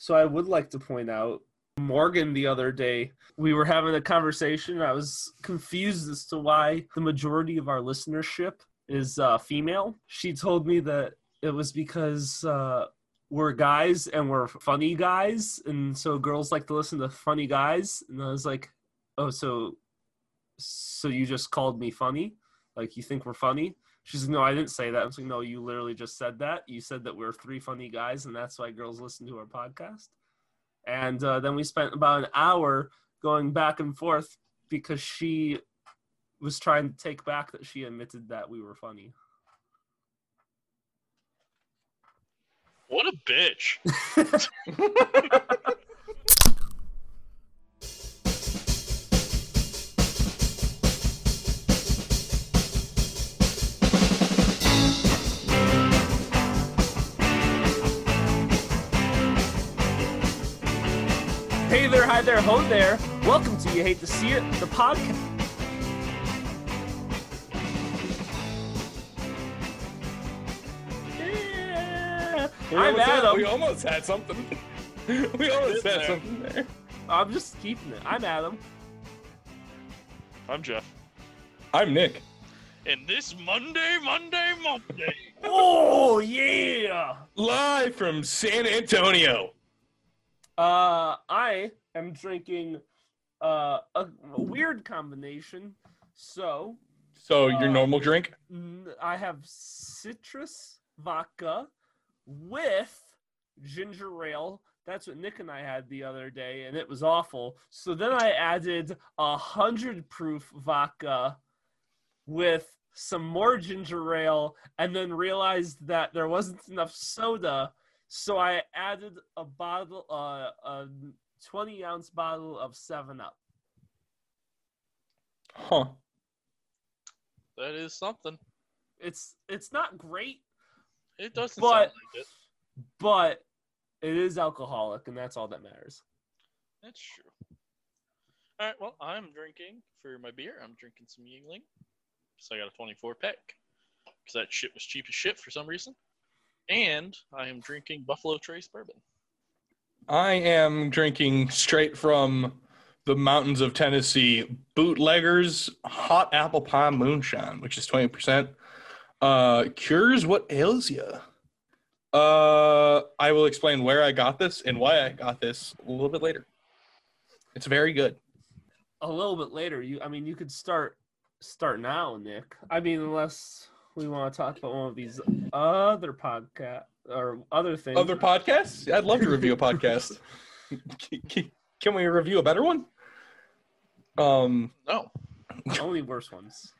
So I would like to point out Morgan the other day. We were having a conversation. I was confused as to why the majority of our listenership is uh, female. She told me that it was because uh, we're guys and we're funny guys, and so girls like to listen to funny guys. And I was like, "Oh, so so you just called me funny? Like you think we're funny?" She's like, "No, I didn't say that." I'm like, "No, you literally just said that. You said that we're three funny guys, and that's why girls listen to our podcast." And uh, then we spent about an hour going back and forth because she was trying to take back that she admitted that we were funny. What a bitch. hi there, ho there. Welcome to You Hate to See It, the podcast. Yeah. We I'm almost, had, Adam. we almost had something. we almost had there. something there. I'm just keeping it. I'm Adam. I'm Jeff. I'm Nick. And this Monday, Monday, Monday. Oh yeah. Live from San Antonio. Uh, I am drinking uh, a, a weird combination. So So your Uh, normal drink? I have citrus vodka with ginger ale. That's what Nick and I had the other day, and it was awful. So then I added a hundred proof vodka with some more ginger ale, and then realized that there wasn't enough soda. So I added a bottle, uh, a twenty ounce bottle of Seven Up. Huh. That is something. It's it's not great, It doesn't But- sound like it. but it is alcoholic, and that's all that matters. That's true. All right, well, I'm drinking for my beer. I'm drinking some Yuengling. So I got a 24 pack because that shit was cheap as shit for some reason. And I am drinking Buffalo Trace bourbon. I am drinking straight from the mountains of Tennessee, Bootleggers Hot Apple Pie Moonshine, which is 20%. Uh, cures what ails you. Uh, I will explain where I got this and why I got this a little bit later. It's very good. a little bit later. You, I mean, you could start start now, Nick. I mean, unless we want to talk about one of these other podcast or other things. Other podcasts? I'd love to review a podcast. Can we review a better one? Um, No. only worse ones.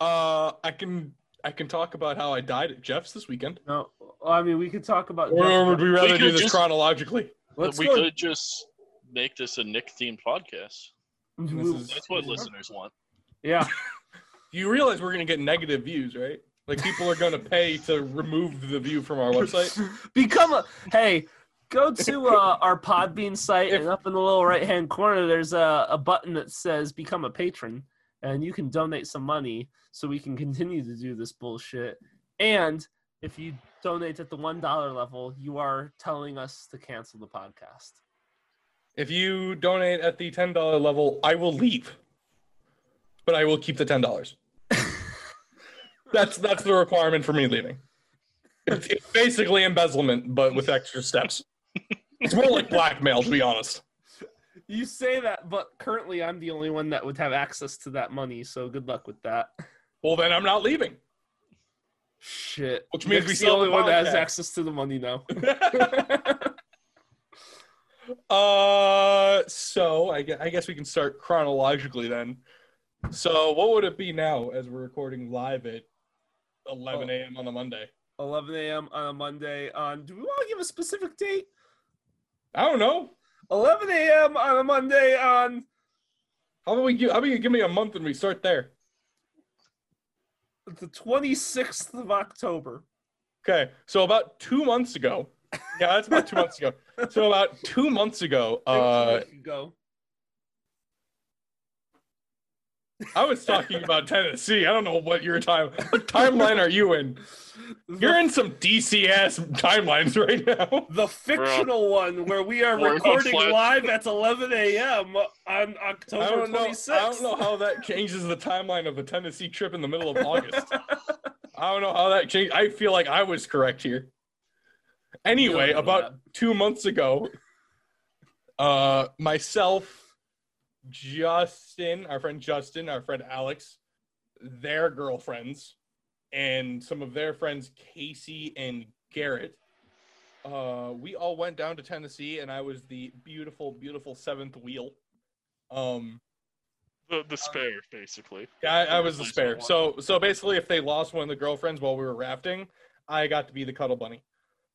uh, I can I can talk about how I died at Jeff's this weekend. No, I mean, we could talk about. Or would we rather We do this just- chronologically? Let's we go. could just make this a Nick themed podcast. This is- That's what listeners want. Yeah, You realize we're gonna get negative views, right? Like people are gonna pay to remove the view from our website. become a. Hey, go to uh, our Podbean site, and up in the little right hand corner, there's a, a button that says "Become a Patron," and you can donate some money so we can continue to do this bullshit. And if you donate at the one dollar level, you are telling us to cancel the podcast. If you donate at the ten dollar level, I will leave, but I will keep the ten dollars. That's that's the requirement for me leaving. It's, it's basically embezzlement, but with extra steps. It's more like blackmail, to be honest. You say that, but currently I'm the only one that would have access to that money, so good luck with that. Well, then I'm not leaving. Shit. Which means we Nick's the only the one that has access to the money now. uh, so I I guess we can start chronologically then. So what would it be now as we're recording live at 11 Oh. a.m. on a Monday? 11 a.m. on a Monday. On do we want to give a specific date? I don't know. 11 a.m. on a Monday on How about we give, how about you give me a month and we start there? the 26th of October. Okay, so about two months ago, yeah, that's about two months ago. So about two months ago, uh, go. I was talking about Tennessee. I don't know what your time what timeline are you in? You're in some DCS timelines right now. the fictional one where we are We're recording live at 11 a.m. on I October don't know. 26th. I don't know how that changes the timeline of the Tennessee trip in the middle of August. I don't know how that changed. I feel like I was correct here. Anyway, You don't about two months ago, uh, myself, Justin, our friend Justin, our friend Alex, their girlfriends, and some of their friends, Casey and Garrett, uh, we all went down to Tennessee, and I was the beautiful, beautiful seventh wheel. Um, The, the spare, basically. yeah, I, I was the spare. So so basically, if they lost one of the girlfriends while we were rafting, I got to be the cuddle bunny.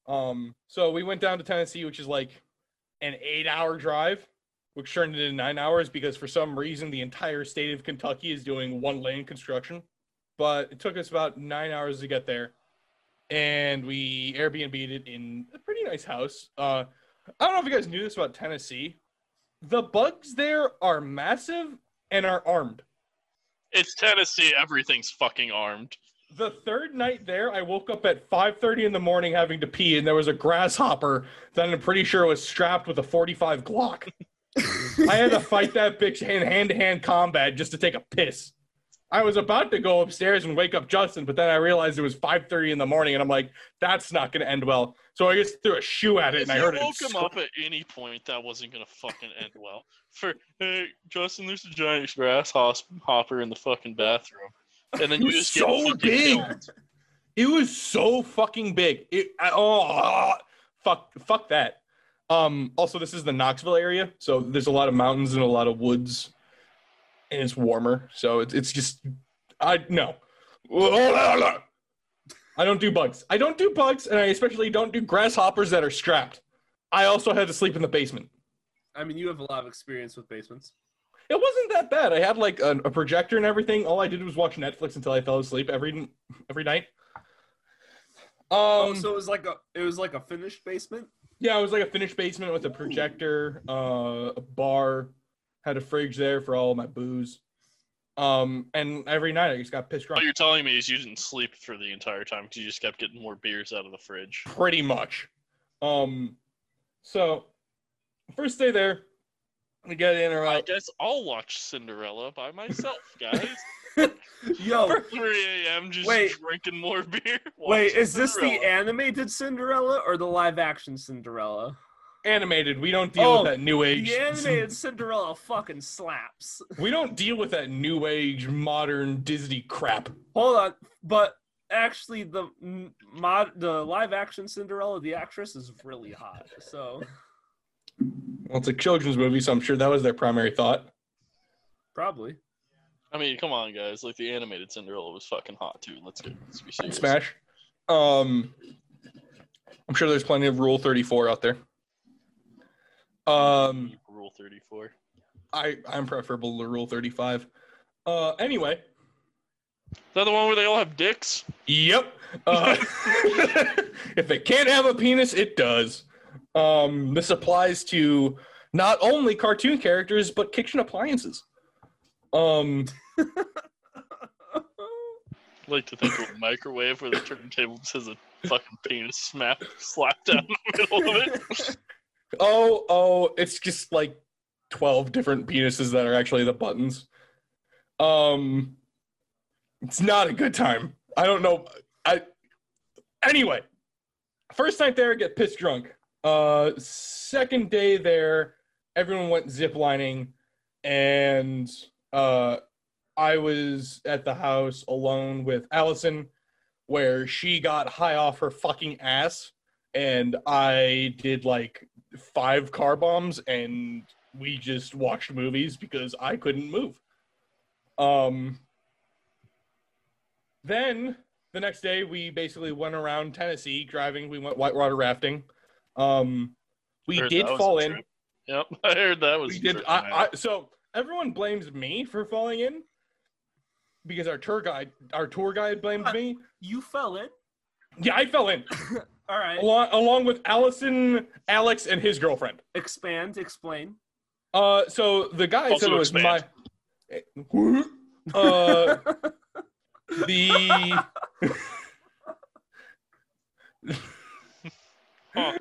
Um, so we went down to Tennessee, which is like an eight-hour drive, which turned into nine hours because for some reason the entire state of Kentucky is doing one-lane construction. But it took us about nine hours to get there, and we Airbnb'd it in a pretty nice house. Uh, I don't know if you guys knew this about Tennessee. The bugs there are massive and are armed. It's Tennessee. Everything's fucking armed. The third night there, I woke up at 5:30 in the morning having to pee, and there was a grasshopper that I'm pretty sure was strapped with a 45 Glock. I had to fight that bitch in hand-to-hand combat just to take a piss. I was about to go upstairs and wake up Justin, but then I realized it was 5:30 in the morning, and I'm like, "That's not going to end well." So I just threw a shoe at it, If and I heard it. woke him scream. up at any point, that wasn't gonna fucking end well. For hey, Justin, there's a giant grasshopper in the fucking bathroom, and then It you was just so big. killed. It was so fucking big. It I- oh ah, fuck fuck that. Um also this is the Knoxville area, so there's a lot of mountains and a lot of woods and it's warmer. So it's it's just I no. I don't do bugs. I don't do bugs and I especially don't do grasshoppers that are strapped. I also had to sleep in the basement. I mean, you have a lot of experience with basements. It wasn't that bad. I had like a, a projector and everything. All I did was watch Netflix until I fell asleep every every night. Um, oh, so it was like a it was like a finished basement. Yeah, it was like a finished basement with a projector, uh, a bar, had a fridge there for all my booze. Um, and every night I just got pissed What drunk. you're telling me is you didn't sleep for the entire time because you just kept getting more beers out of the fridge. Pretty much. Um, so first day there, we get in or I guess I'll watch Cinderella by myself, guys. Yo, 3 a.m. just Wait. drinking more beer. wait, is this the animated Cinderella or the live action Cinderella? Animated. We don't deal Oh, with that new age. The animated Cinderella fucking slaps. We don't deal with that new age modern Disney crap. Hold on, but actually, the mod, the live action Cinderella, the actress is really hot. So Well, it's a children's movie, so I'm sure that was their primary thought. probably. I mean, come on, guys. Like the animated Cinderella was fucking hot too. Let's get let's be serious. Smash. Um, I'm sure there's plenty of Rule 34 out there. Um, Rule 34. I I'm preferable to Rule 35. Uh, anyway. Is that the one where they all have dicks? Yep. Uh, if it can't have a penis, it does. Um, this applies to not only cartoon characters but kitchen appliances. Um, like to think of a microwave where the turntable has a fucking penis smack slapped down in the middle of it. oh oh, it's just like 12 different penises that are actually the buttons. Um, it's not a good time. I don't know. I anyway. First night there, I get pissed drunk. Uh, second day there, everyone went ziplining, and uh, I was at the house alone with Allison, where she got high off her fucking ass, and I did like five car bombs, and we just watched movies because I couldn't move. Um. Then the next day, we basically went around Tennessee driving. We went whitewater rafting. Um, we did fall in. trip. Yep, I heard that was. We did. I. I, so everyone blames me for falling in because our tour guide, our tour guide blamed What? me. You fell in. Yeah, I fell in All right. along along with Allison, Alex, and his girlfriend. Expand. Explain. Uh, so the guy Also said it was expand. my. Uh, the Huh.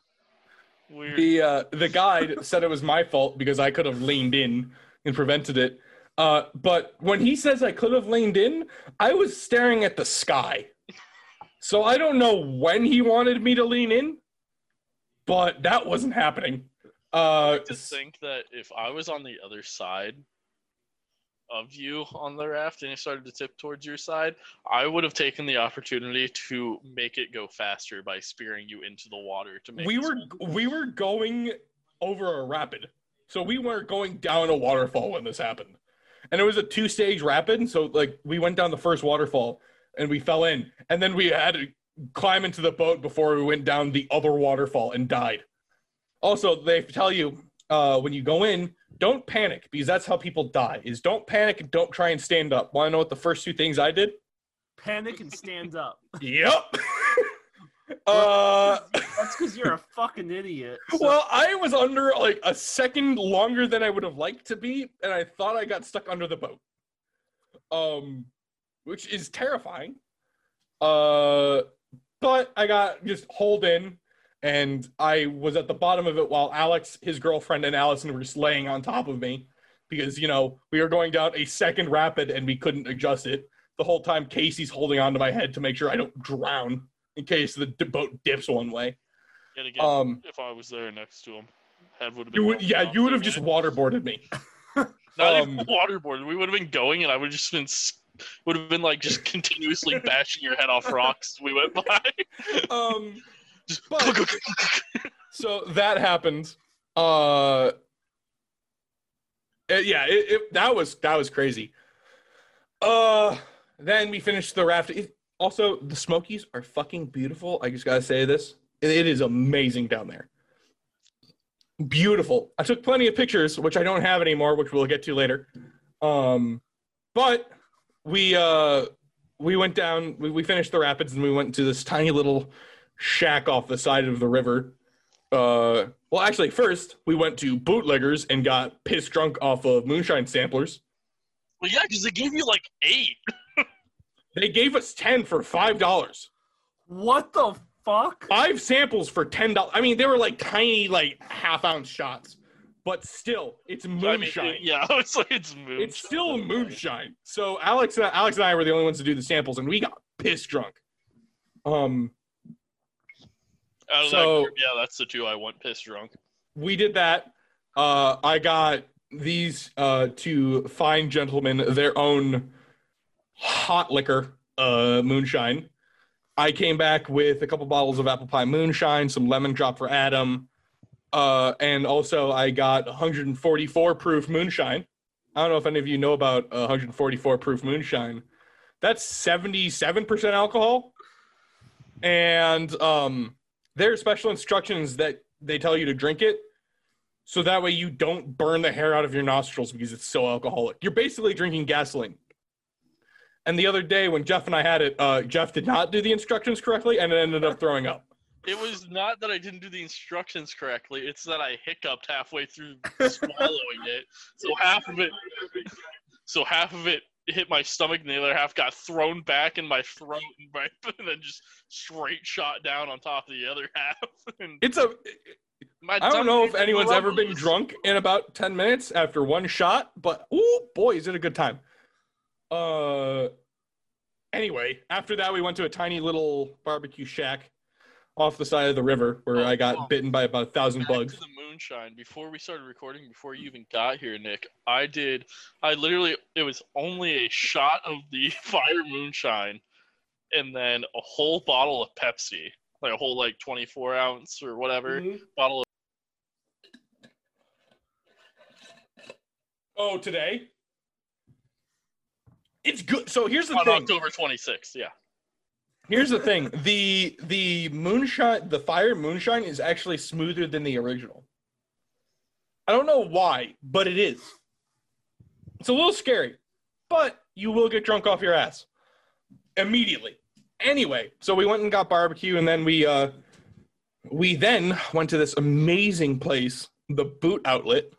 Weird. the uh, the guide said it was my fault because I could have leaned in and prevented it. Uh, but when he says I could have leaned in, I was staring at the sky. So I don't know when he wanted me to lean in, but that wasn't happening. Uh, to think that if I was on the other side of you on the raft and it started to tip towards your side, I would have taken the opportunity to make it go faster by spearing you into the water to make we were we were going over a rapid, so we weren't going down a waterfall when this happened, and it was a two stage rapid. So like we went down the first waterfall and we fell in, and then we had to climb into the boat before we went down the other waterfall and died. Also, they tell you uh, when you go in, don't panic because that's how people die. Is don't panic and don't try and stand up. Want to know what the first two things I did? Panic and stand up. Yep. uh. That's because you're a fucking idiot. So- Well, I was under like a second longer than I would have liked to be, and I thought I got stuck under the boat. Um, which is terrifying. Uh, but I got just hauled in, and I was at the bottom of it while Alex, his girlfriend, and Allison were just laying on top of me because you know we were going down a second rapid and we couldn't adjust it. The whole time, Casey's holding onto my head to make sure I don't drown in case the d- boat dips one way. Yet again, Um, if I was there next to him, head would have been. you would, yeah, you would have just waterboarded me. Not um, even waterboard. We would have been going, and I would have just been would have been like just continuously bashing your head off rocks as we went by. Um, But- so that happened. Uh, it- yeah, it, it, that was that was crazy. Uh, then we finished the raft. Also, the Smokies are fucking beautiful. I just gotta say this. It- it is amazing down there. Beautiful. I took plenty of pictures, which I don't have anymore, which we'll get to later. Um, but we uh we went down. We, we finished the rapids and we went to this tiny little shack off the side of the river. Uh, well, actually, first we went to Bootleggers and got pissed drunk off of moonshine samplers. well, yeah, because they gave you like eight. They gave us ten for five dollars. what the fuck? Five samples for ten dollars. I mean, they were like tiny, like half ounce shots, but still, it's I mean, moonshine. yeah, it's like it's moonshine. It's still moonshine. So Alex, and Alex and I were the only ones to do the samples, and we got pissed drunk. Um, Out of so- that group, yeah, that's the two I went pissed drunk. we did that. Uh, I got these uh, two fine gentlemen their own hot liquor, uh, moonshine. I came back with a couple bottles of apple pie moonshine, some lemon drop for Adam, uh, and also I got 144 proof moonshine. I don't know if any of you know about uh, 144 proof moonshine. That's 77% alcohol, and um, there are special instructions that they tell you to drink it so that way you don't burn the hair out of your nostrils because it's so alcoholic. You're basically drinking gasoline. And the other day when Jeff and I had it, uh, Jeff did not do the instructions correctly and it ended up throwing up. It was not that I didn't do the instructions correctly. It's that I hiccuped halfway through swallowing it. So half of it, so half of it hit my stomach, and the other half got thrown back in my throat, and, my, and then just straight shot down on top of the other half. And It's a. my I don't know if anyone's ever been drunk in about ten minutes after one shot, but oh boy, is it a good time. Uh. Anyway, after that, we went to a tiny little barbecue shack off the side of the river where Oh, I got oh. bitten by about a thousand Back bugs. the moonshine. Before we started recording, before you even got here, Nick, I did. I literally, it was only a shot of the fire moonshine, and then a whole bottle of Pepsi, like a whole like 24 ounce or whatever Mhm. bottle. Of, Oh, today? It's good. So here's the thing. on thing. October 26th. Yeah. Here's the thing. The the moonshine, the fire moonshine is actually smoother than the original. I don't know why, but it is. It's a little scary, but you will get drunk off your ass immediately. Anyway, so we went and got barbecue, and then we uh we then went to this amazing place, the Boot Outlet.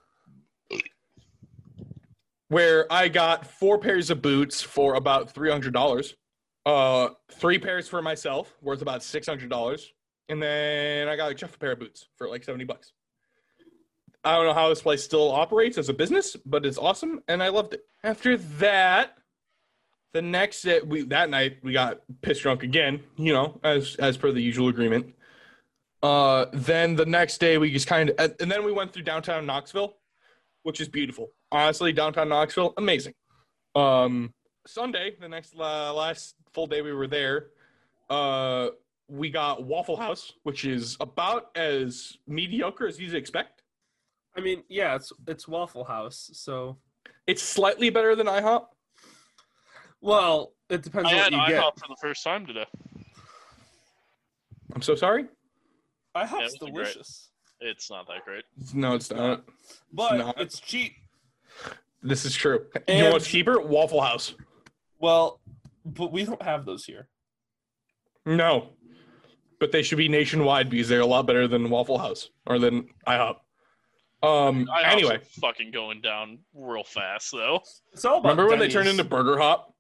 Where I got four pairs of boots for about three hundred dollars. Uh, three pairs for myself, worth about six hundred dollars, and then I got just a pair of boots for like seventy bucks. I don't know how this place still operates as a business, but it's awesome, and I loved it. After that, the next day, we that night we got pissed drunk again, you know, as as per the usual agreement. Uh, then the next day we just kind of, and then we went through downtown Knoxville, which is beautiful. Honestly, downtown Knoxville, amazing. Um, Sunday, the next uh, last full day we were there, uh, we got Waffle House, which is about as mediocre as you'd expect. I mean, yeah, it's it's Waffle House, so It's slightly better than IHOP. well, it depends I on had what you get. IHOP for the first time today. I'm so sorry. IHOP's Yeah, it's great- delicious, It's not that great. No, it's not. but not. it's cheap. This is true. you And- know what's cheaper? Waffle House. Well, but we don't have those here. No, but they should be nationwide because they're a lot better than Waffle House or than IHOP. Um. IHOP's anyway, fucking going down real fast though. It's all about. remember when they Denny's. turned into Burger Hop?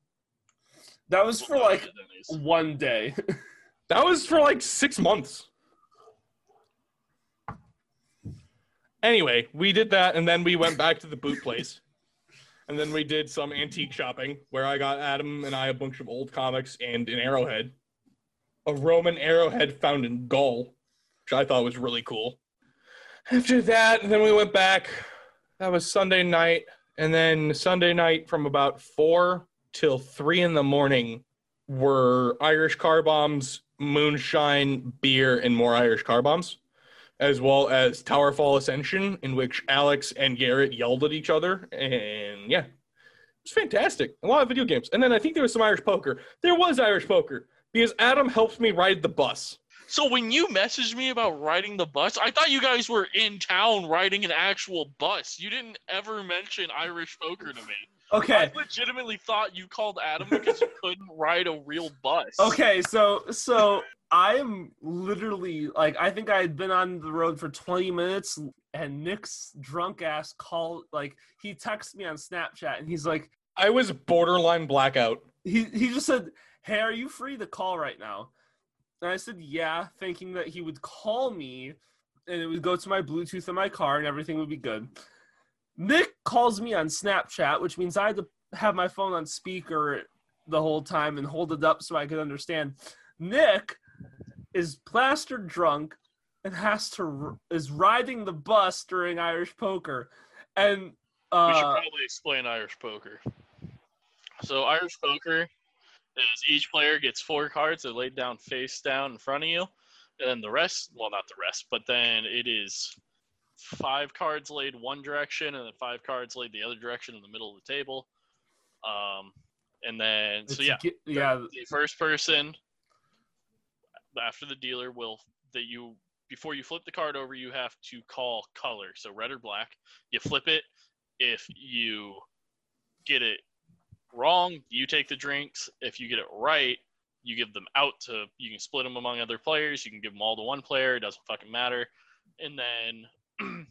That was for like Denny's. one day. That was for like six months. Anyway, we did that, and then we went back to the boot place, and then we did some antique shopping where I got Adam and I a bunch of old comics and an arrowhead, a Roman arrowhead found in Gaul, which I thought was really cool. After that, then we went back. That was Sunday night, and then Sunday night from about four till three in the morning were Irish car bombs, moonshine, beer, and more Irish car bombs, as well as Towerfall Ascension, in which Alex and Garrett yelled at each other. And yeah, it was fantastic. A lot of video games. And then I think there was some Irish poker. There was Irish poker because Adam helped me ride the bus. So when you messaged me about riding the bus, I thought you guys were in town riding an actual bus. You didn't ever mention Irish poker to me. Okay. I legitimately thought you called Adam because you couldn't ride a real bus. Okay, so so I'm literally like I think I had been on the road for 20 minutes and Nick's drunk ass called like he texted me on Snapchat and he's like I was borderline blackout. he he just said, "Hey, are you free to call right now?" And I said, "Yeah," thinking that he would call me and it would go to my Bluetooth in my car and everything would be good. Nick calls me on Snapchat, which means I had to have my phone on speaker the whole time and hold it up so I could understand. Nick is plastered drunk and has to is riding the bus during Irish poker, and we should uh, probably explain Irish poker. So Irish poker is each player gets four cards that are laid down face down in front of you, and then the rest, well, not the rest, but then it is five cards laid one direction and then five cards laid the other direction in the middle of the table. Um, and then so yeah, ge- yeah, the first person after the dealer will that you before you flip the card over you have to call color. So red or black you flip it. If you get it wrong you take the drinks. If you get it right you give them out to you can split them among other players. You can give them all to one player. It doesn't fucking matter. And then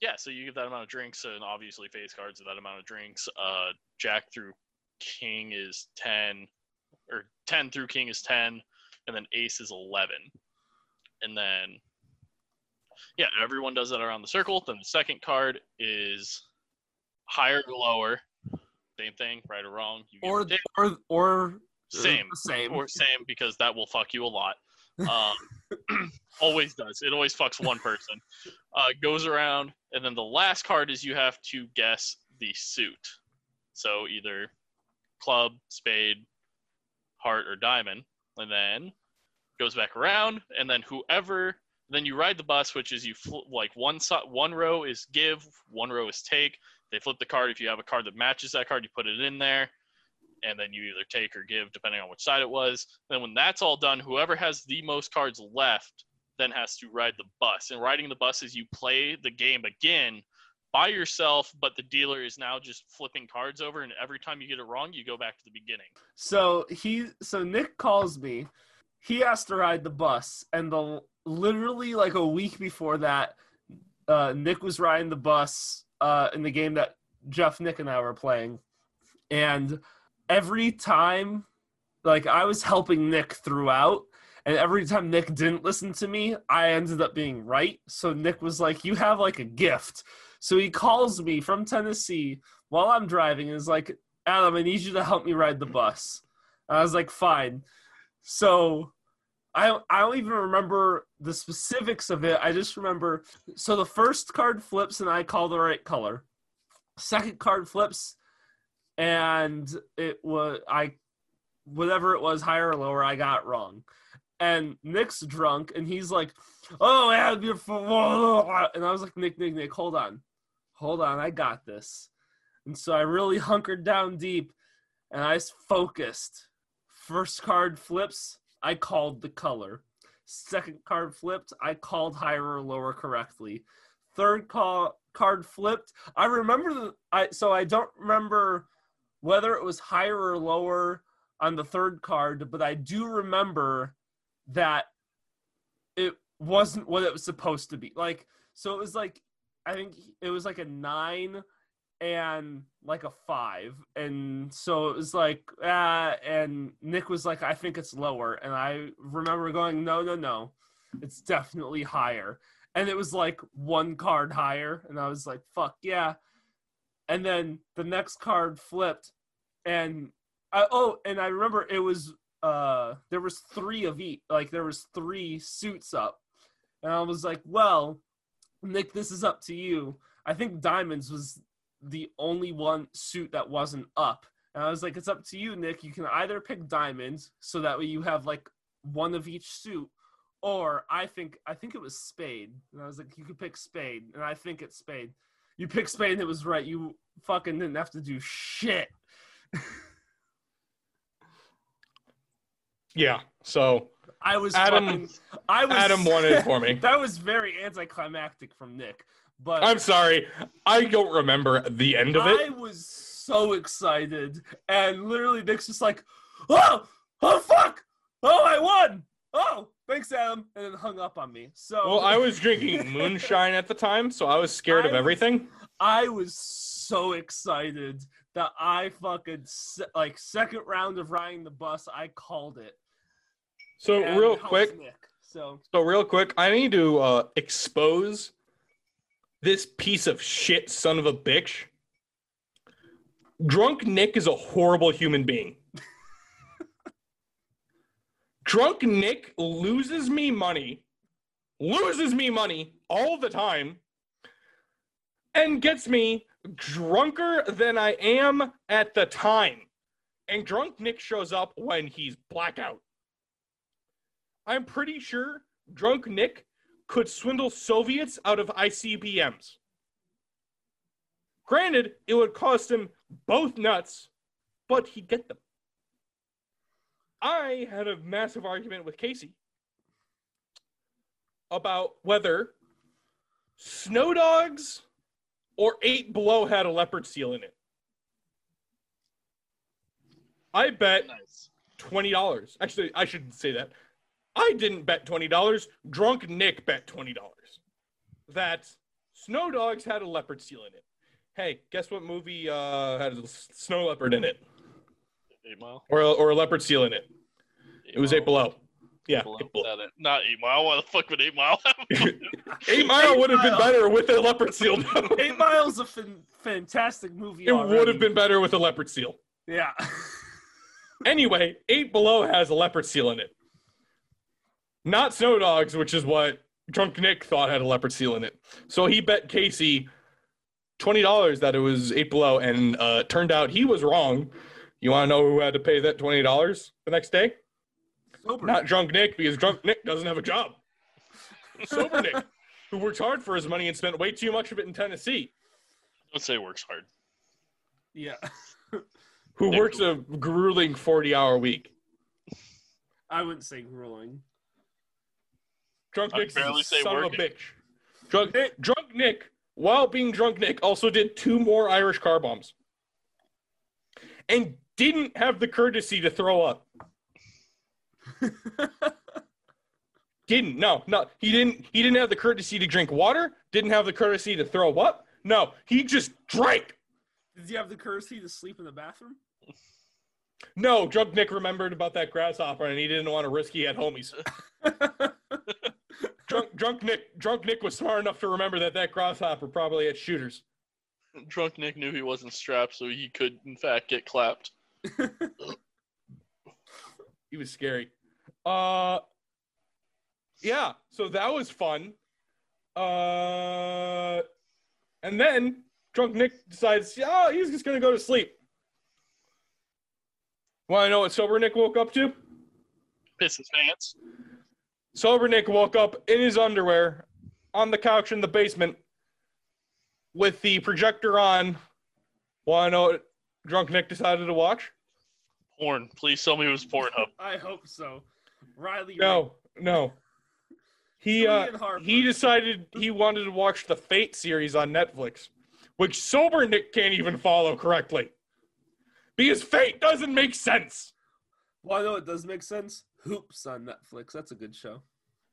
yeah so you give that amount of drinks and obviously face cards of that amount of drinks. Uh jack through king is 10 or 10 through king is 10 and then ace is 11 and then yeah everyone does that around the circle. Then the second card is higher or lower. Same thing right or wrong. You or or or Same. same. or same because that will fuck you a lot um, always does. It always fucks one person. Uh, goes around and then the last card is you have to guess the suit. So either club spade heart or diamond and then goes back around and then whoever then you ride the bus which is you fl- like one side one row is give one row is take. They flip the card. If you have a card that matches that card you put it in there and then you either take or give depending on which side it was. Then when that's all done whoever has the most cards left then has to ride the bus. And riding the bus is you play the game again by yourself but the dealer is now just flipping cards over and every time you get it wrong you go back to the beginning. So he so Nick calls me. He has to ride the bus, and the literally like a week before that, uh, Nick was riding the bus uh, in the game that Jeff, Nick, and I were playing, and every time, like I was helping Nick throughout, and every time Nick didn't listen to me, I ended up being right. So Nick was like, "You have like a gift." So he calls me from Tennessee while I'm driving and is like, "Adam, I need you to help me ride the bus." And I was like, "Fine." So I I don't even remember the specifics of it. I just remember so the first card flips and I call the right color. Second card flips and it was I whatever it was higher or lower I got wrong. And Nick's drunk and he's like, "Oh, yeah, you're and I was like, "Nick, Nick, Nick, hold on. Hold on, I got this." And so I really hunkered down deep and I focused. First card flips I called the color. Second card flipped, I called higher or lower correctly. Third call card flipped. I remember the I so I don't remember whether it was higher or lower on the third card, but I do remember that it wasn't what it was supposed to be. Like so it was like I think it was like a 9 and like a five. And so it was like, ah, and Nick was like, I think it's lower. And I remember going, no, no, no, it's definitely higher. And it was like one card higher. And I was like, fuck yeah. And then the next card flipped. And I, oh, and I remember it was, uh, there was three of each, like there was three suits up. And I was like, well, Nick, this is up to you. I think diamonds was the only one suit that wasn't up. And I was like, it's up to you, Nick. You can either pick diamonds, so that way you have like one of each suit, or I think I think it was spade. And I was like, you could pick spade, and I think it's spade. You pick Spain it was right. You fucking didn't have to do shit. yeah. So I was Adam. fucking, I was Adam it for me. that was very anticlimactic from Nick. But I'm sorry, I don't remember the end of it. I was so excited, and literally Nick's just like, "Oh, oh fuck! Oh, I won! Oh, thanks, Adam," and then hung up on me. So Well, I was drinking moonshine at the time, so I was scared of I- everything. I was so excited that I fucking se- like second round of riding the bus. I called it. So and real quick, Nick. So so real quick, I need to uh, expose this piece of shit son of a bitch. Drunk Nick is a horrible human being. Drunk Nick loses me money, loses me money all the time, and gets me drunker than I am at the time. And Drunk Nick shows up when he's blackout. I'm pretty sure Drunk Nick could swindle Soviets out of ICBMs. Granted, it would cost him both nuts, but he'd get them. I had a massive argument with Casey about whether Snow Dogs or Eight Below had a leopard seal in it. I bet Nice. twenty dollars. Actually, I shouldn't say that. I didn't bet twenty dollars. Drunk Nick bet twenty dollars. That Snow Dogs had a leopard seal in it. Hey, guess what movie uh, had a snow leopard in it, Eight Mile. or a, or a leopard seal in it? It was eight below. Yeah, Below. Eight Below. Not, Eight Mile. Why the fuck would Eight Mile have? Eight Mile would have been better with a leopard seal. though. Eight Miles a fan- fantastic movie. it would have been better with a leopard seal. Yeah. Anyway, Eight Below has a leopard seal in it. Not Snow Dogs, which is what Drunk Nick thought had a leopard seal in it. So he bet Casey twenty dollars that it was Eight Below, and uh, turned out he was wrong. You want to know who had to pay that twenty dollars the next day? Sober. Not Drunk Nick, because Drunk Nick doesn't have a job. Sober Nick, who worked hard for his money and spent way too much of it in Tennessee, Don't say works hard. yeah. who Nick- works a grueling forty-hour week. I wouldn't say grueling. Drunk I'd Nick's barely a say son of a bitch. Drunk, Nick, drunk Nick, while being drunk Nick, also did two more Irish car bombs, and didn't have the courtesy to throw up. Didn't no no he didn't he didn't have the courtesy to drink water. Didn't have the courtesy to throw up. No, he just drank. Did you have the courtesy to sleep in the bathroom? No, drunk Nick remembered about that grasshopper and he didn't want to risk he had homies. drunk drunk Nick drunk Nick was smart enough to remember that that grasshopper probably had shooters. Drunk Nick knew he wasn't strapped, so he could, in fact, get clapped. He was scary. Uh Yeah, so that was fun. Uh and then drunk Nick decides, oh, he's just gonna go to sleep. Wanna know what sober Nick woke up to? Piss his pants. Sober Nick woke up in his underwear on the couch in the basement with the projector on. Wanna know what drunk Nick decided to watch? Porn. Please tell me it was Pornhub. I hope so. Riley. No, no. He uh, he decided he wanted to watch the Fate series on Netflix, which sober Nick can't even follow correctly. Because Fate doesn't make sense. Well, I know it does make sense. Hoops on Netflix. That's a good show.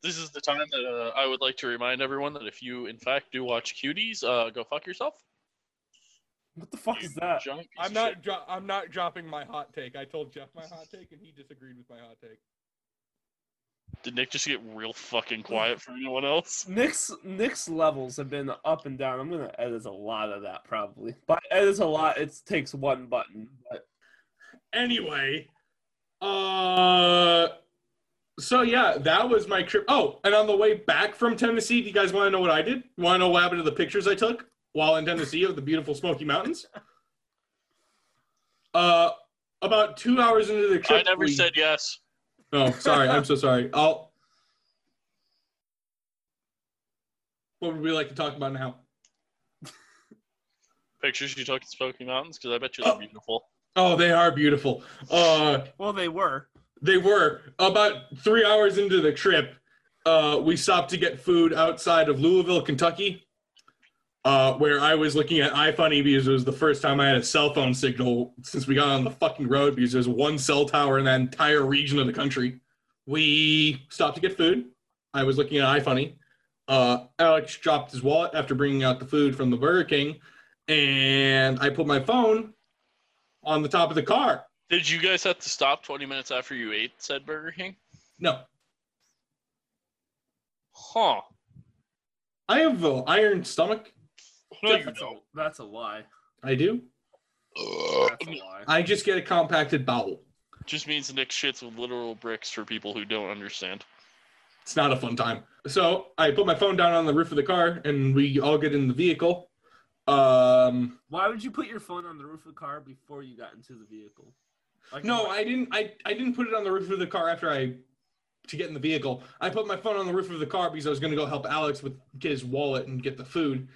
This is the time that uh, I would like to remind everyone that if you, in fact, do watch Cuties, uh, go fuck yourself. What the fuck is that? I'm not dro- I'm not dropping my hot take. I told Jeff my hot take and he disagreed with my hot take. Did Nick just get real fucking quiet for anyone else? Nick's Nick's levels have been up and down. I'm gonna edit a lot of that probably. But edit a lot. It takes one button. But Anyway, uh so yeah, that was my trip. Oh, and on the way back from Tennessee, do you guys want to know what I did? You want to know what happened to the pictures I took while in Tennessee of the beautiful Smoky Mountains? Uh, about two hours into the trip, I never we- said yes. Oh, sorry. I'm so sorry. I'll. What would we like to talk about now? Pictures you took in Smoky Mountains, because I bet you they're Oh. beautiful. Oh, they are beautiful. Uh, well, they were. they were about three hours into the trip. Uh, we stopped to get food outside of Louisville, Kentucky, uh, where I was looking at iFunny because it was the first time I had a cell phone signal since we got on the fucking road because there's one cell tower in that entire region of the country. We stopped to get food. I was looking at iFunny. Uh, Alex dropped his wallet after bringing out the food from the Burger King, and I put my phone on the top of the car. Did you guys have to stop 20 minutes after you ate said Burger King? No, Huh. I have an iron stomach. No, you that's, a, don't. that's a lie. I do. That's a lie. I just get a compacted bowel. Just means Nick shits with literal bricks for people who don't understand. It's not a fun time. So I put my phone down on the roof of the car, and we all get in the vehicle. Um, Why would you put your phone on the roof of the car before you got into the vehicle? Like, no, I didn't. I, I didn't put it on the roof of the car after I to get in the vehicle. I put my phone on the roof of the car because I was going to go help Alex with get his wallet and get the food.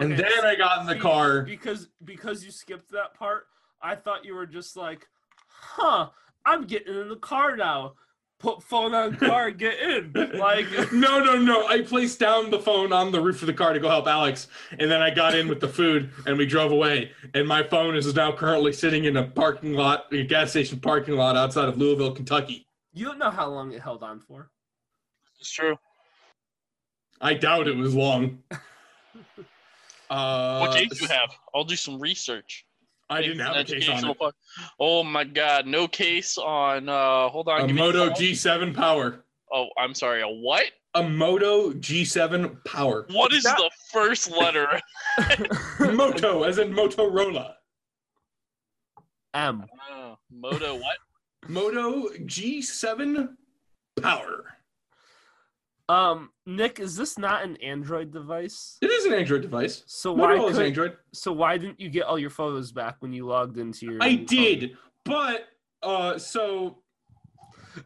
And Okay, then I got in the see, car. because because you skipped that part. I thought you were just like, huh? I'm getting in the car now. Put phone on car, get in. Like, No, no, no. I placed down the phone on the roof of the car to go help Alex, and then I got in with the food and we drove away. And my phone is now currently sitting in a parking lot, a gas station parking lot outside of Louisville, Kentucky. you don't know how long it held on for. It's true. I doubt it was long. Uh, What case do you have? I'll do some research. I didn't have a case on it. Oh my god, no case on. uh Hold on. A give Moto G7 Power. Oh, I'm sorry. A what? A Moto G7 Power. What is That- the first letter? Moto, as in Motorola. M. Oh, Moto what? Moto G7 Power. Um, Nick, is this not an Android device? It is an Android device. So why Motorola is could, Android. so why didn't you get all your photos back when you logged into your? I phone? did, but uh, so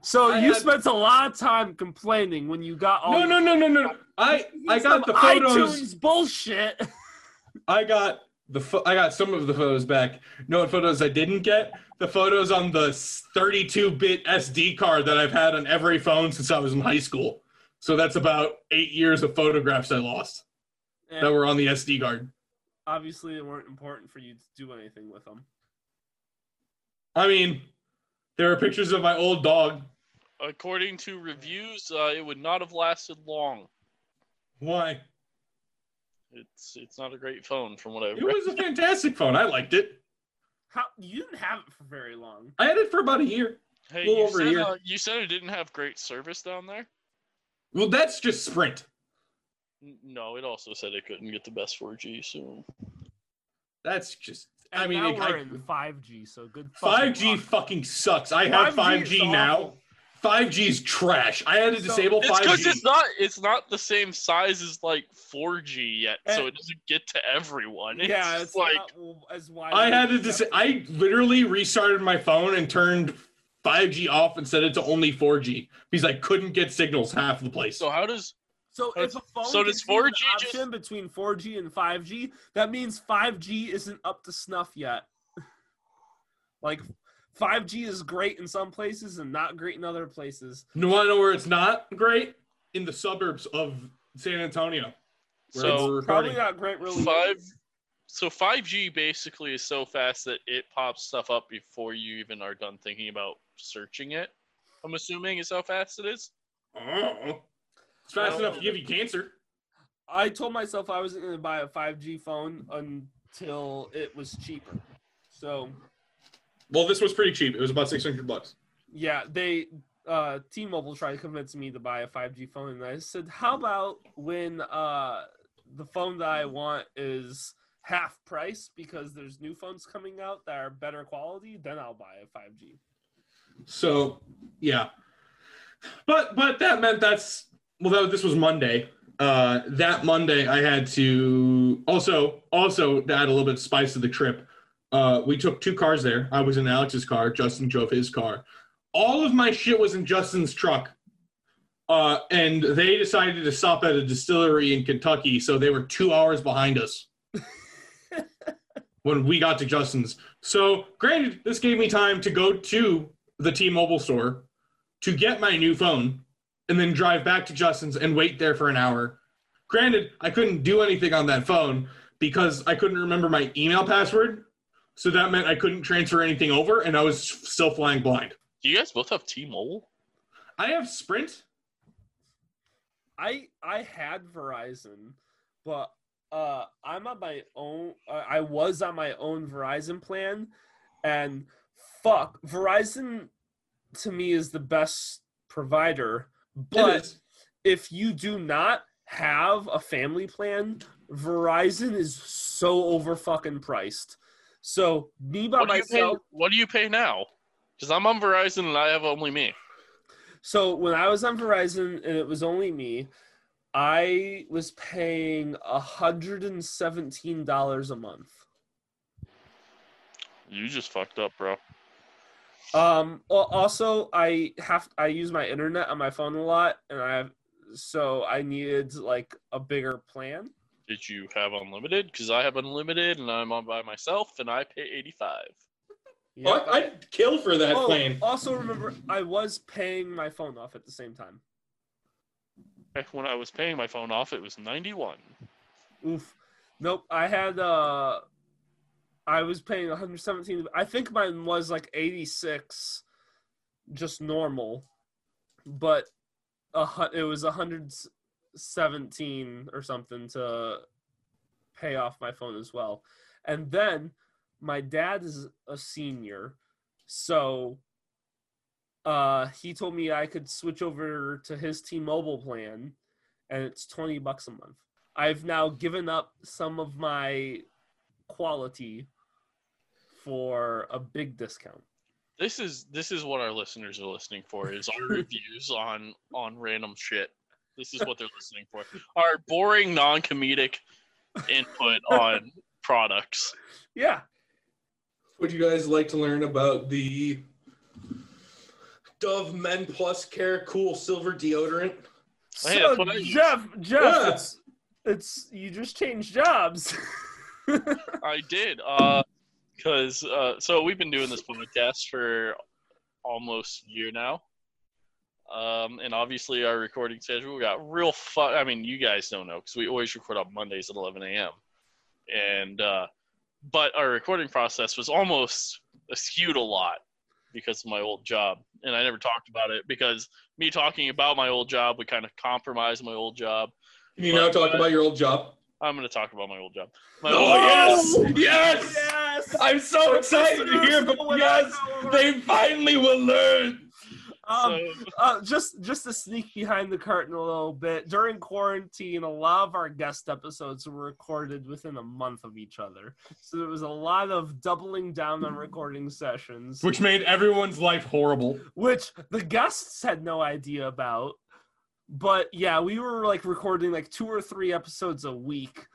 So I you had- spent a lot of time complaining when you got all. no, no, no, no, no. I I got the photos. iTunes bullshit. I got the pho- I got some of the photos back. No what photos I didn't get? The photos on the 32-bit SD card that I've had on every phone since I was in high school. So that's about eight years of photographs I lost And that were on the SD card. obviously, they weren't important for you to do anything with them. I mean, there are pictures of my old dog. According to reviews, uh, it would not have lasted long. Why? It's it's not a great phone from what I've It read. was a fantastic phone. I liked it. How you didn't have it for very long. I had it for about a year. Hey, little you over a said, year. uh, you said it didn't have great service down there. Well, that's just Sprint. No, it also said it couldn't get the best 4G. So That's just. And I mean, now it- we're I- in 5G, so good. 5G luck. fucking sucks. I have 5G 5G now. awful. Five G is trash. I had to So- disable it's five because G. it's not it's not the same size as like 4G yet, so eh. it doesn't get to everyone. It's yeah, it's like not w- as wide. I had to as dis- I literally restarted my phone and turned five G off and set it to only four G because I couldn't get signals half the place. so. How does So if a phone So does gives you an 4G just- option between 4G and 5G, that means 5G isn't up to snuff yet. like 5G is great in some places and not great in other places. You want to know where it's not great? In the suburbs of San Antonio. Where So, we're Probably not great really. five? So 5G basically is so fast that it pops stuff up before you even are done thinking about searching it. I'm assuming is how fast it is. Oh. It's fast enough to give you cancer. I told myself I wasn't going to buy a 5G phone until it was cheaper. So, Well, this was pretty cheap. It was about six hundred bucks. yeah, they uh T-Mobile tried to convince me to buy a 5G phone and I said, "How about when uh the phone that I want is half price because there's new phones coming out that are better quality, then I'll buy a 5G." So, yeah. But but that meant that's well. That, this was Monday. Uh, that Monday, I had to also also to add a little bit of spice to the trip. Uh, we took two cars there. I was in Alex's car. Justin drove his car. All of my shit was in Justin's truck. Uh, and they decided to stop at a distillery in Kentucky, so they were two hours behind us when we got to Justin's. So, granted, this gave me time to go to the T-Mobile store to get my new phone and then drive back to Justin's and wait there for an hour. Granted, I couldn't do anything on that phone because I couldn't remember my email password. So that meant I couldn't transfer anything over and I was still flying blind. Do you guys both have T-Mobile? I have Sprint. I I had Verizon, but uh I'm on my own uh, I was on my own Verizon plan and fuck, Verizon to me is the best provider, but if you do not have a family plan, Verizon is so over fucking priced. So me by What do, you pay, myself. what do you pay now? Because I'm on Verizon and I have only me. So when I was on Verizon and it was only me, I was paying hundred and seventeen dollars a month. You just fucked up, bro. Um. al- Also, I have I use my internet on my phone a lot, and I have so I needed like a bigger plan. Did you have unlimited? Because I have unlimited and I'm on by myself and I pay 85. Yeah. I, I'd kill for that Oh, plane. also remember, I was paying my phone off at the same time. When I was paying my phone off, it was 91. Oof. Nope. I had uh I was paying 117. I think mine was like 86 just normal. But hu- it was 117 or something to pay off my phone as well. And then my dad is a senior. So uh he told me I could switch over to his T-Mobile plan and it's 20 bucks a month. I've now given up some of my quality for a big discount. This is this is what our listeners are listening for is our reviews on on random shit. This is what they're listening for. Our boring non-comedic input on products. Yeah. Would you guys like to learn about the Dove Men Plus Care Cool Silver Deodorant? Hey, So that's what I use. Jeff, Jeff, Yeah. it's it's you just changed jobs. I did. Uh because uh so we've been doing this podcast for almost a year now. Um and obviously our recording schedule got real fun I mean you guys don't know because we always record on Mondays at eleven AM. And uh but our recording process was almost skewed a lot because of my old job. And I never talked about it because me talking about my old job would kind of compromise my old job. Can you now talk about your old job? I'm gonna talk about my old job. My Oh, old yes! Yes! Yes. I'm so excited to hear, but yes, they finally will learn. Um, so, uh, just just to sneak behind the curtain a little bit during quarantine a lot of our guest episodes were recorded within a month of each other so there was a lot of doubling down on recording sessions Which made everyone's life horrible. which the guests had no idea about but yeah we were like recording like two or three episodes a week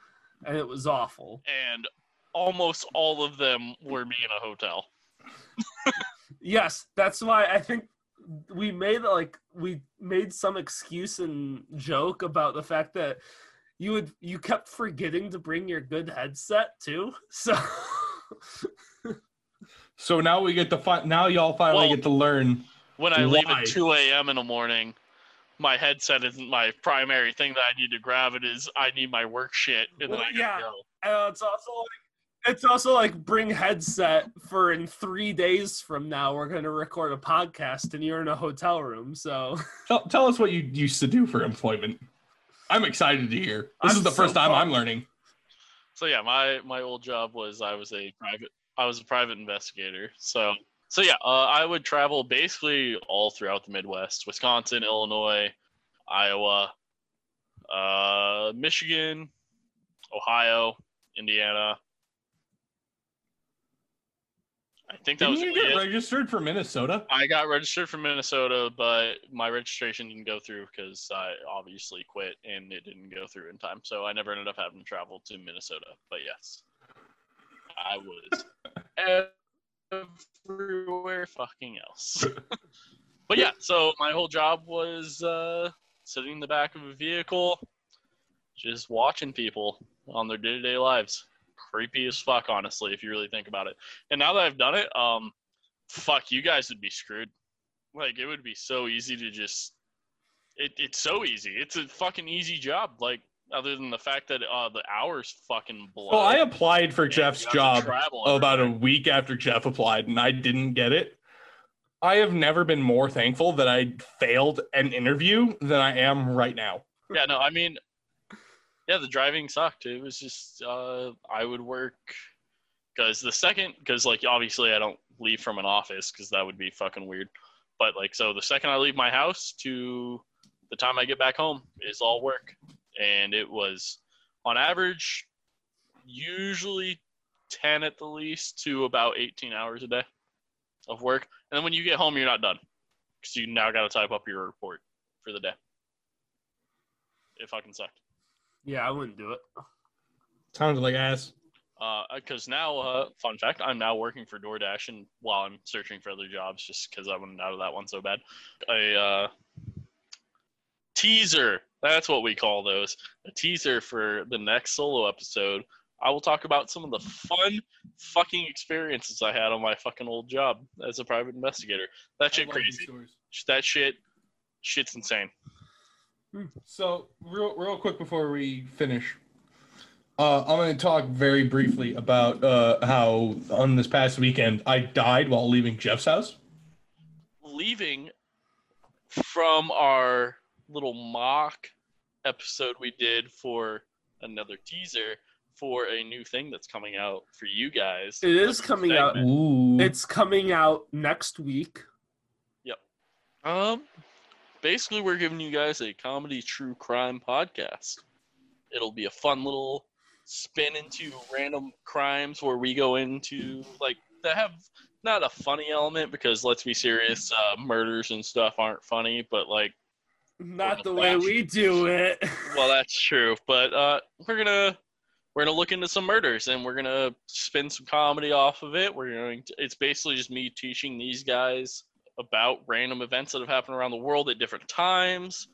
and it was awful and almost all of them were me in a hotel. yes that's why i think we made like we made some excuse and joke about the fact that you would you kept forgetting to bring your good headset too so So now we get to fi- now y'all finally Well- get to learn. When I leave at 2 a.m. in the morning, my headset isn't my primary thing that I need to grab. It is I need my work shit, and then I yeah. go. uh, it's also like it's also like bring headset for in three days from now we're gonna record a podcast and you're in a hotel room so Tell, tell us what you used to do for employment. I'm excited to hear. This I'm is the so first time I'm learning. So yeah, my my old job was I was a private I was a private investigator. So so yeah, uh, I would travel basically all throughout the Midwest: Wisconsin, Illinois, Iowa, uh, Michigan, Ohio, Indiana. I think that Didn't was you get it. registered for Minnesota? I got registered for Minnesota, but my registration didn't go through because I obviously quit and it didn't go through in time. So I never ended up having to travel to Minnesota. But yes, I was everywhere fucking else. but yeah, so my whole job was uh, sitting in the back of a vehicle, just watching people on their day to day lives. Creepy as fuck, honestly, if you really think about it. And now that I've done it, um, fuck, you guys would be screwed. Like, it would be so easy to just. It, it's so easy. It's a fucking easy job. Like, other than the fact that uh, the hours fucking blow. Well, I applied for Jeff's you have to job about a week after Jeff applied, and I didn't get it. I have never been more thankful that I failed an interview than I am right now. yeah no i mean yeah the driving sucked. It was just uh i would work because the second because like obviously i don't leave from an office because that would be fucking weird. But like so the second i leave my house to the time i get back home is all work. And it was on average usually 10 at the least to about 18 hours a day of work. And then when you get home you're not done because you now got to type up your report for the day. It fucking sucked yeah i wouldn't do it Sounded like ass. because now, uh, fun fact, I'm now working for DoorDash, and while I'm searching for other jobs, just because I wanted out of that one so bad, a uh, teaser. That's what we call those. A teaser for the next solo episode. I will talk about some of the fun fucking experiences I had on my fucking old job as a private investigator. That shit crazy. That shit, shit's insane. So, real, real quick before we finish, uh, I'm going to talk very briefly about uh, how on this past weekend I died while leaving Jeff's house. leaving from our little mock episode we did for another teaser for a new thing that's coming out for you guys. It is Like a coming out- Ooh. it's coming out next week Yep. Um, basically, we're giving you guys a comedy true crime podcast. It'll be a fun little spin into random crimes where we go into like that have not a funny element because let's be serious, uh, murders and stuff aren't funny, but like not the way we do it. Well that's true but uh we're gonna we're gonna look into some murders and we're gonna spin some comedy off of it. We're going to it's basically just me teaching these guys about random events that have happened around the world at different times.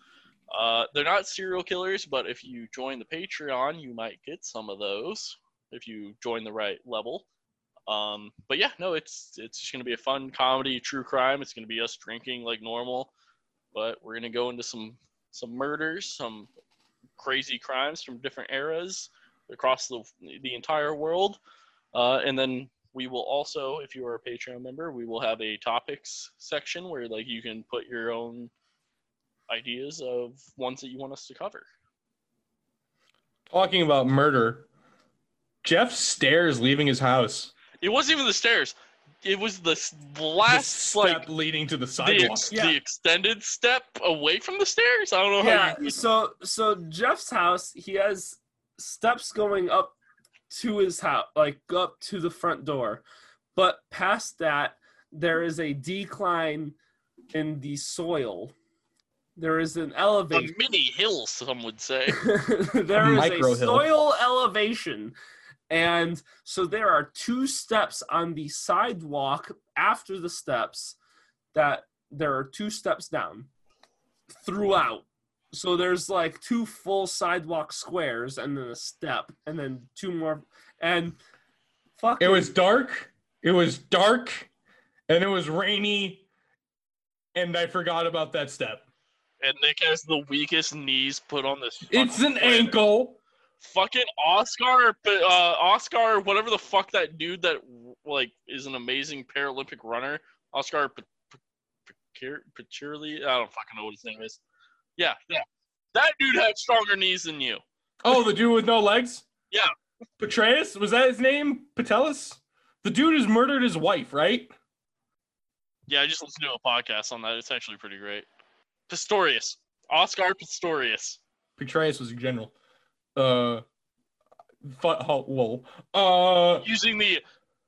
Uh they're not serial killers but if you join the patreon you might get some of those if you join the right level. Um but yeah no it's it's just gonna be a fun comedy true crime. It's gonna be us drinking like normal but we're gonna go into some some murders some crazy crimes from different eras across the the entire world. Uh, and then we will also, if you are a Patreon member, we will have a topics section where like you can put your own ideas of ones that you want us to cover. talking about murder, Jeff Stairs leaving his house. It wasn't even the stairs. It was the s- The last step like leading to the the, sidewalk. ex- Yeah. the extended step away from the stairs. I don't know how. Yeah. You, So so Jeff's house, he has steps going up to his house, like up to the front door, but past that there is a decline in the soil. There is an elevation. a elevation. mini hill, some would say. there is micro a soil elevation. And so there are two steps on the sidewalk after the steps that there are two steps down throughout. So there's like two full sidewalk squares and then a step and then two more and fucking It was dark. It was dark, and it was rainy, and I forgot about that step. and Nick has the weakest knees put on this. It's an planet. ankle. Fucking Oscar, uh, Oscar, whatever the fuck that dude that like is an amazing Paralympic runner, Oscar P- P- P- Pachurli. I don't fucking know what his name is. Yeah, yeah, that dude had stronger knees than you. Oh, the dude with no legs. Yeah. Petraeus was that his name? Patelis. The dude who's murdered his wife, right? Yeah, I just listened to a podcast on that. It's actually pretty great. Pistorius, Oscar Pistorius. Petraeus was a general. Uh, fu- oh, whoa. Uh, using the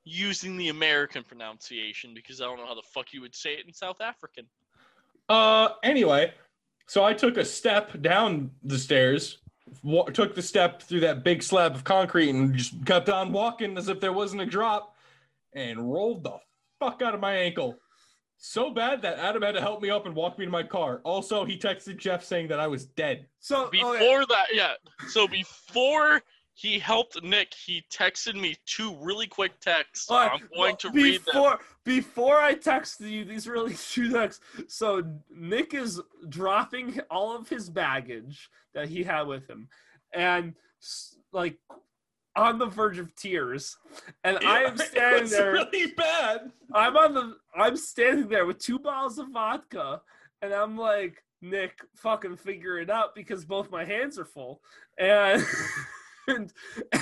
using the American pronunciation because I don't know how the fuck you would say it in South African. Uh, anyway, so I took a step down the stairs, wa- took the step through that big slab of concrete, and just kept on walking as if there wasn't a drop, and rolled the fuck out of my ankle. So bad that Adam had to help me up and walk me to my car. Also, he texted Jeff saying that I was dead. so Before oh, okay. that, yeah. So before he helped Nick, he texted me two really quick texts. Right, I'm going well, to read them. before before I texted you these really two texts. So Nick is dropping all of his baggage that he had with him, and like on the verge of tears, and I am It standing was there. really bad. I'm on the. I'm standing there with two bottles of vodka, and I'm like, Nick, fucking figure it out because both my hands are full, and and,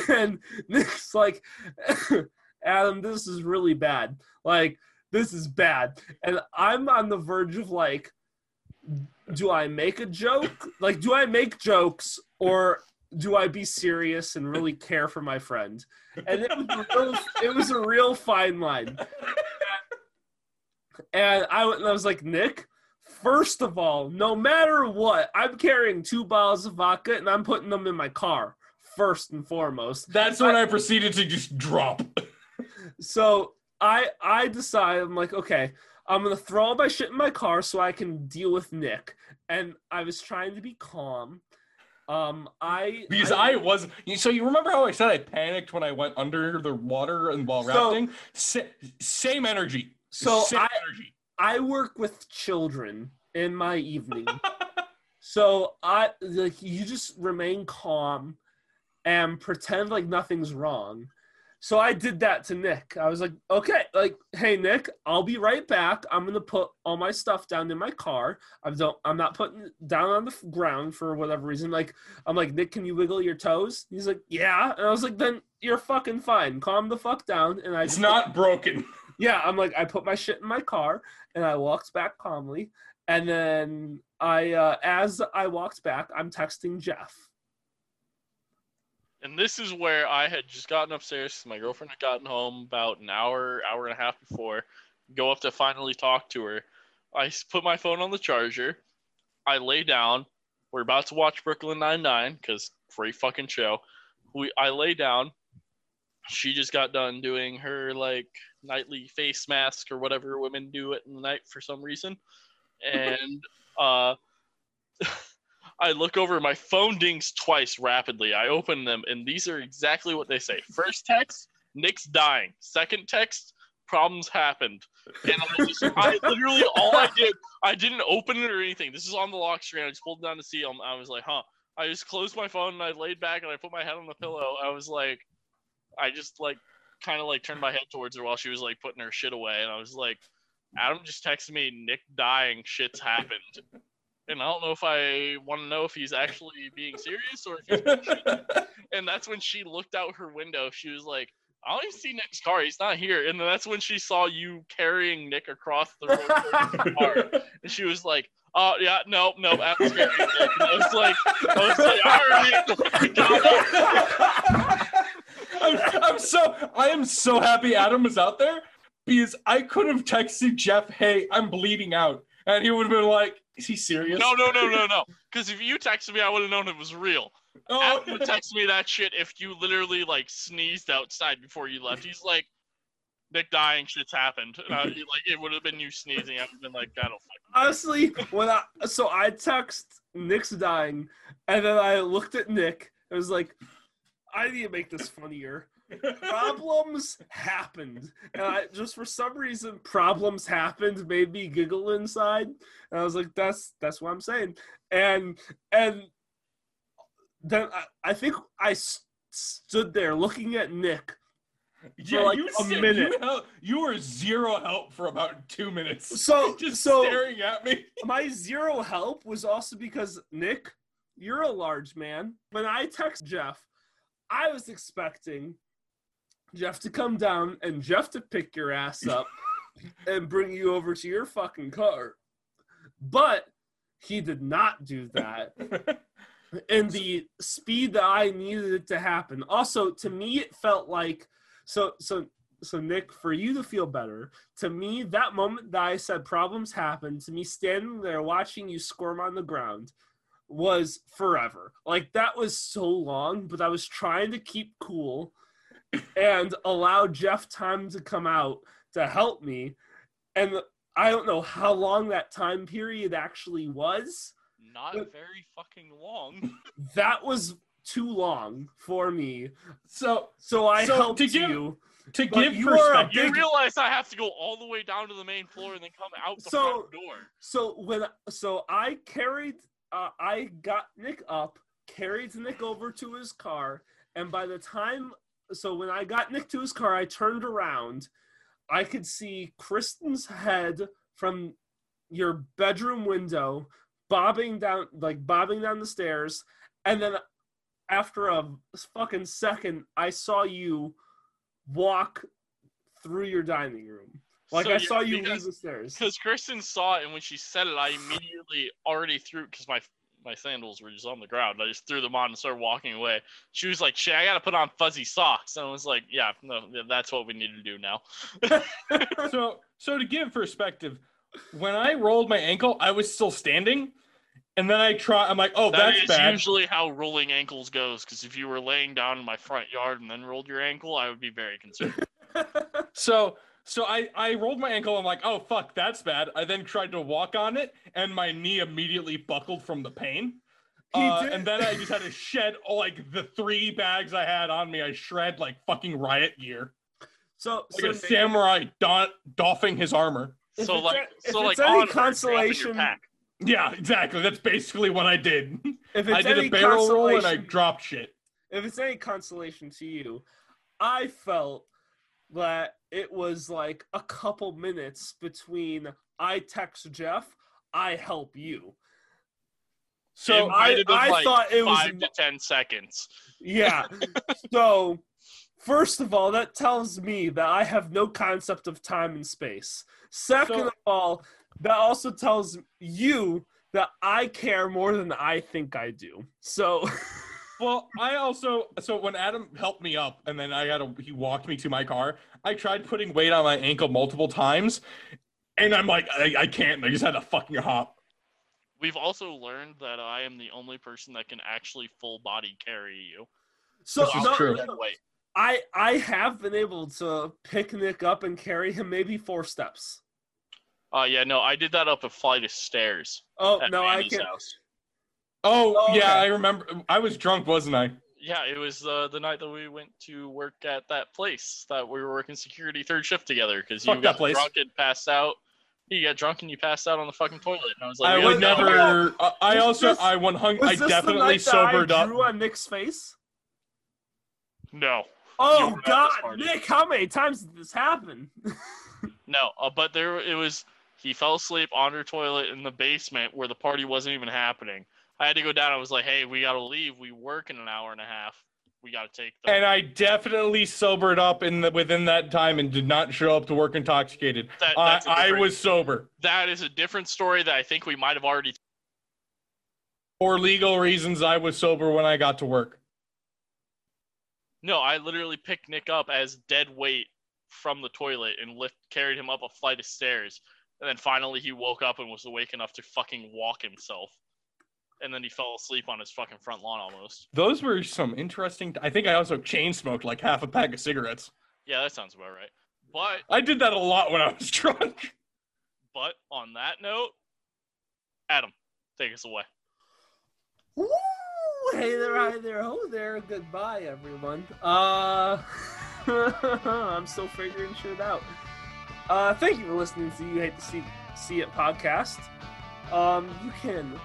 and Nick's like, Adam, this is really bad. Like, this is bad, and I'm on the verge of like, do I make a joke? Like, do I make jokes or do I be serious and really care for my friend? And it was a real, it was a real fine line. And I, and I was like, Nick, first of all, no matter what, I'm carrying two bottles of vodka and I'm putting them in my car, first and foremost. That's when I proceeded to just drop. So I I decide I'm like, okay, I'm gonna throw all my shit in my car so I can deal with Nick. And I was trying to be calm. Um I Because I, was so you remember how I said I panicked when I went under the water and while So- rafting? Sa- same energy. so same I energy. I work with children in my evening. So I like you just remain calm and pretend like nothing's wrong. So I did that to Nick. I was like, okay, like, hey Nick, I'll be right back. I'm gonna put all my stuff down in my car. I don't I'm not putting it down on the ground for whatever reason. Like, I'm like, Nick, can you wiggle your toes? He's like, yeah. And I was like, then you're fucking fine. Calm the fuck down. And I It's not broken. yeah, I'm like, I put my shit in my car and I walked back calmly. And then I, uh, as I walked back, I'm texting Jeff. And this is where I had just gotten upstairs 'cause my girlfriend had gotten home about an hour, hour and a half before. Go up to finally talk to her. I put my phone on the charger. I lay down. We're about to watch Brooklyn Nine Nine because great fucking show. We I lay down. She just got done doing her like nightly face mask or whatever women do at the night for some reason, and uh. I look over, my phone dings twice rapidly. I open them, and these are exactly what they say. First text, Nick's dying. Second text, problems happened. And I just, I literally, all I did, I didn't open it or anything. This is on the lock screen. I just pulled down to see. I was like, huh. I just closed my phone and I laid back and I put my head on the pillow. I was like, I just like, kind of like turned my head towards her while she was like putting her shit away. And I was like, Adam just texted me, Nick dying, shit's happened. And I don't know if I want to know if he's actually being serious or if he's and that's when she looked out her window. She was like, "I don't even see Nick's car. He's not here." And then that's when she saw you carrying Nick across the road car, and she was like. Oh yeah, no, no, I was, carrying Nick." And I was like, I was like, all right, I'm, I'm so I am so happy Adam was out there because I could have texted Jeff, "Hey, I'm bleeding out," and he would have been like, "Is he serious?" no, no, no, no, no. Because if you texted me, I would have known it was real. Oh, Adam would text me that shit if you literally like sneezed outside before you left. He's like, Nick dying, shit's happened. And I, like it would have been you sneezing. I would have been like, that'll fuck. Honestly, when I so I text Nick's dying, and then I looked at Nick. I was like, I need to make this funnier. Problems happened, and just for some reason problems happened made me giggle inside. And I was like, that's that's what I'm saying. And and then I, I think I s- stood there looking at Nick yeah, like you, a minute. You, hel- you were zero help for about two minutes. So just so staring at me. my zero help was also because Nick, you're a large man. When I text Jeff, I was expecting Jeff to come down and Jeff to pick your ass up and bring you over to your fucking car. But he did not do that in the speed that I needed it to happen. Also, to me, it felt like so so so Nick, for you to feel better, to me, that moment that I said problems happen, to me standing there watching you squirm on the ground was forever. Like that was so long, but I was trying to keep cool and allow Jeff time to come out to help me. And I don't know how long that time period actually was. Not very fucking long. That was too long for me. so So I So, helped to give- you. to give you a perspective, You realize I have to go all the way down to the main floor and then come out the So- front door. So when so I carried uh, I got Nick up, carried Nick over to his car, and by the time so when I got Nick to his car, I turned around. I could see Kristen's head from your bedroom window bobbing down like bobbing down the stairs and then after a fucking second I saw you walk through your dining room. Like So I saw you leave the stairs. Because Kristen saw it, and when she said it, I immediately already threw because my my sandals were just on the ground. I just threw them on and started walking away. She was like, "Shit, I gotta put on fuzzy socks," and I was like, "Yeah, no, that's what we need to do now." so so to give perspective, when I rolled my ankle, I was still standing, and then I try. I'm like, oh, That that's is bad. usually how rolling ankles goes. Because if you were laying down in my front yard and then rolled your ankle, I would be very concerned. So so I I rolled my ankle. I'm like, oh fuck, that's bad. I then tried to walk on it, and my knee immediately buckled from the pain. He Uh, did- and then I just had to shed like the three bags I had on me. I shred like fucking riot gear, So, like so a Nick- samurai don- doffing his armor. If so it's like, a- so like any on her, dropping your consolation- Yeah, exactly. That's basically what I did. if it's I did any a barrel roll and I dropped shit. if it's any consolation to you, I felt that it was like a couple minutes between I text Jeff, I help you. So it might have been I like thought it was five to ten seconds. Yeah. so, first of all, that tells me that I have no concept of time and space. Second So- of all, that also tells you that I care more than I think I do. So, Well, I also so when Adam helped me up and then I got to he walked me to my car. I tried putting weight on my ankle multiple times, and I'm like, I, I can't. I just had to fucking hop. We've also learned that I am the only person that can actually full body carry you. so This is no, true. no, no. Wait, I I have been able to pick Nick up and carry him maybe four steps. uh, yeah, no, I did that up a flight of stairs Oh at no, I can't. house. Oh, Oh, yeah, okay. I remember. I was drunk, wasn't I? Yeah, it was uh, the night that we went to work at that place that we were working security third shift together because you got place. drunk and passed out. You got drunk and you passed out on the fucking toilet. And I was like, I would gotta go. never. I, I Was also this- I one hung. Was I this the definitely night sobered that I up. drew on Nick's face? No, Oh were at this God. Nick! How many times did this happen? no, uh, but there it was. He fell asleep on her toilet in the basement where the party wasn't even happening. I had to go down. I was like, hey, we gotta leave. We work in an hour and a half. we got to take the. And I definitely sobered up in the within that time and did not show up to work intoxicated. that, a I was sober That is a different story that I think we might have already. for legal reasons. I was sober when I got to work. No, I literally picked Nick up as dead weight from the toilet and lift carried him up a flight of stairs, and then finally he woke up and was awake enough to fucking walk himself. And then he fell asleep on his fucking front lawn almost. Those were some interesting. I think I also chain smoked like half a pack of cigarettes. Yeah, that sounds about right. But I did that a lot when I was drunk. but on that note, Adam, take us away. Woo! Hey there, hi there, ho there. Goodbye, everyone. Uh, I'm still figuring shit out. Uh, thank you for listening to You Hate to See See It podcast. Um, you can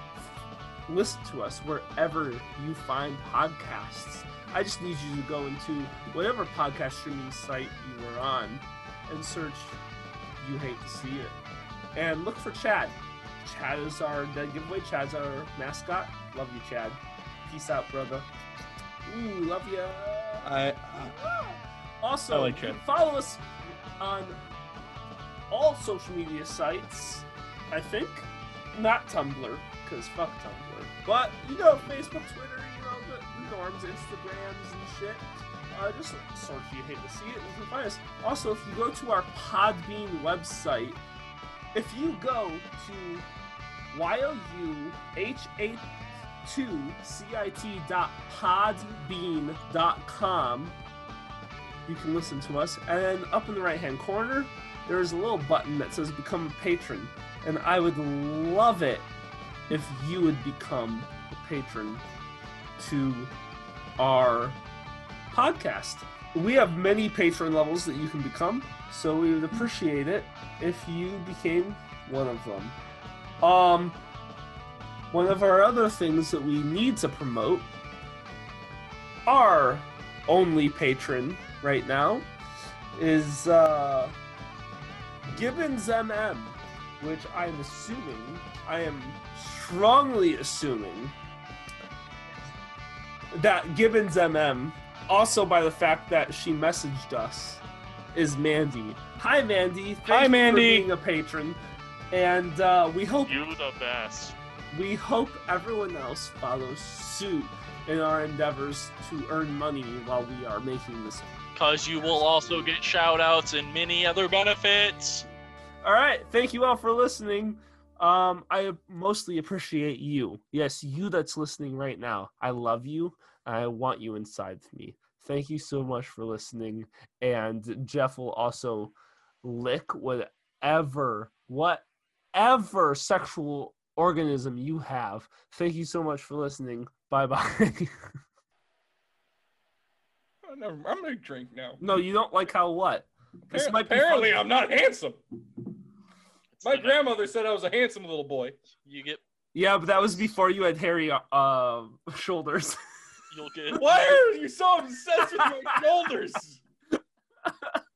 listen to us wherever you find podcasts. I just need you to go into whatever podcast streaming site you are on and search You Hate to See It and look for Chad. Chad is our dead giveaway. Chad's our mascot. Love you, Chad. Peace out, brother. Ooh, love ya. I, Also, I like you Chad. can follow us on all social media sites. I think not Tumblr because fuck Tumblr, but you know Facebook, Twitter, you know the, norms, Instagrams and shit. Uh, just search you hate to see it you can find us. Also, if you go to our Podbean website, if you go to YOU2CIT.podbean.com, you can listen to us. And up in the right hand corner, there's a little button that says Become a Patron. And I would love it if you would become a patron to our podcast. We have many patron levels that you can become, so we would appreciate it if you became one of them. Um, one of our other things that we need to promote, our only patron right now, is uh, Gibbons MM, which I'm assuming, I am strongly assuming that Gibbons MM, also by the fact that she messaged us, is Mandy. Hi, Mandy. Thank Hi, you Mandy. For being a patron, and uh, we hope You the best. we hope everyone else follows suit in our endeavors to earn money while we are making this. Because you will also get shout outs and many other benefits. All right, thank you all for listening. Um, I mostly appreciate you. Yes, you that's listening right now. I love you. I want you inside me. Thank you so much for listening. And Jeff will also lick whatever, whatever sexual organism you have. Thank you so much for listening. Bye bye. I'm gonna drink now. no, you don't like how what? This Appar- might be Apparently, fun. I'm not handsome. My grandmother said I was a handsome little boy. You get. Yeah, but that was before you had hairy uh, shoulders. You'll get. Why are you so obsessed with my shoulders?